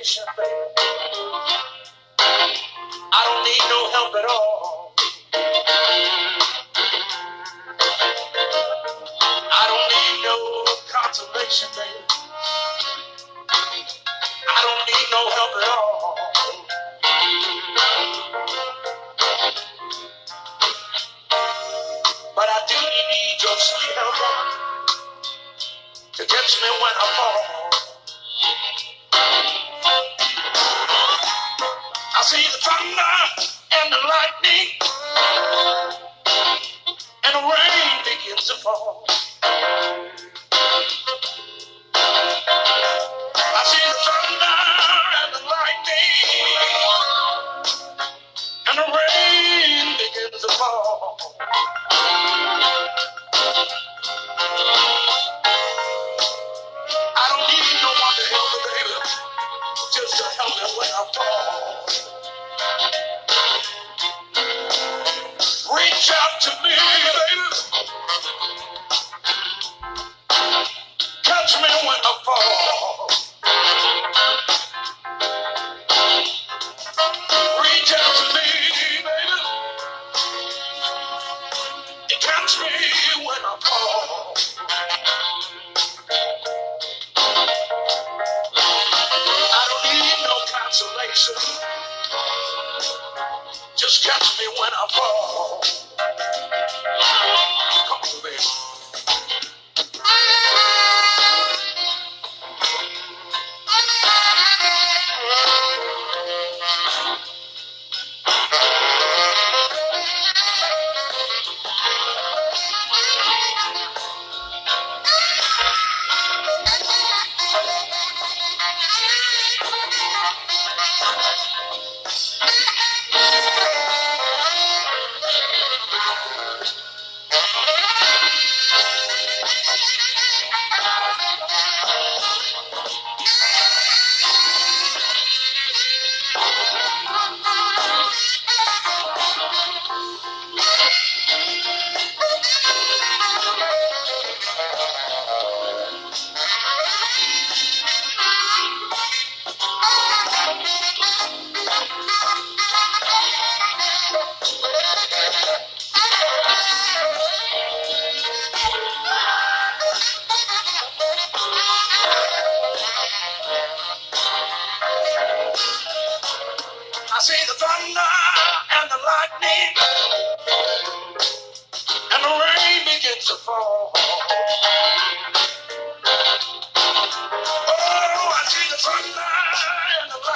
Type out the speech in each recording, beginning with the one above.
baby. I don't need no help at all. I don't need no consolation, baby. I don't need no help at all. But I do need your sweet help to catch me when I fall. I see the thunder and the lightning, and the rain begins to fall. When I fall. Reach out to me, baby. Catch me when I fall. I don't need no consolation. Just catch me when I fall.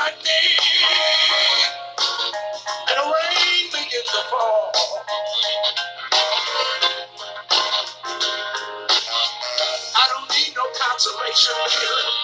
Lightning, and the rain begins to fall. I don't need no consolation, baby.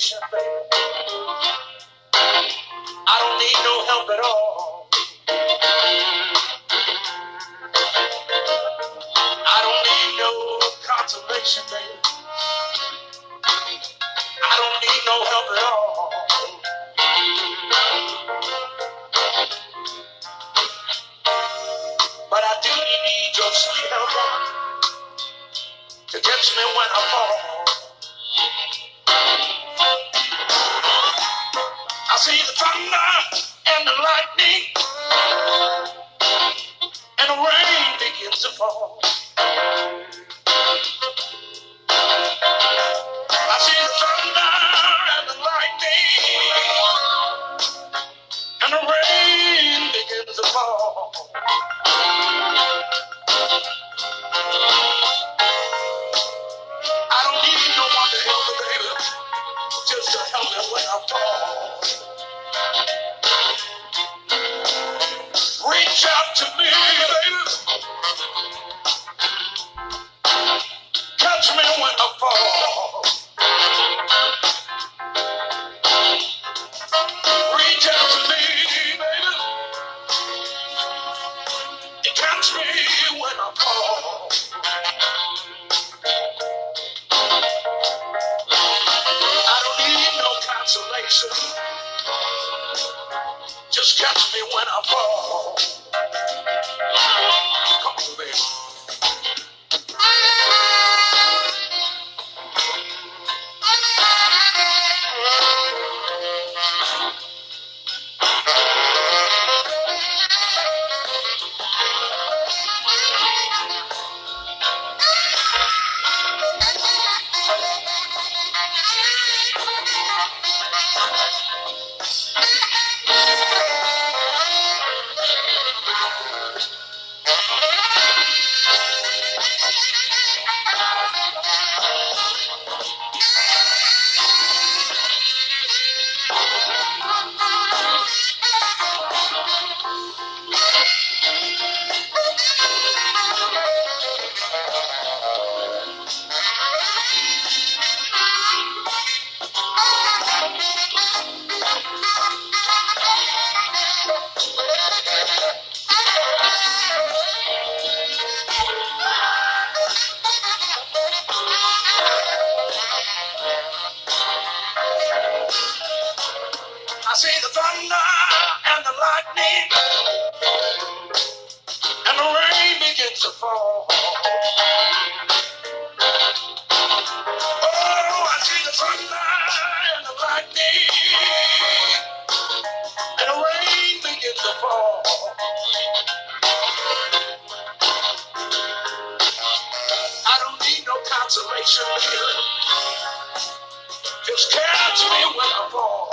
salvation, baby. I don't need no help at all. I don't need no consolation, baby. I don't need no help at all. But I do need your sweet help to catch me when I fall. see the thunder and the lightning. fall. I don't need no consolation, Just catch me when I fall.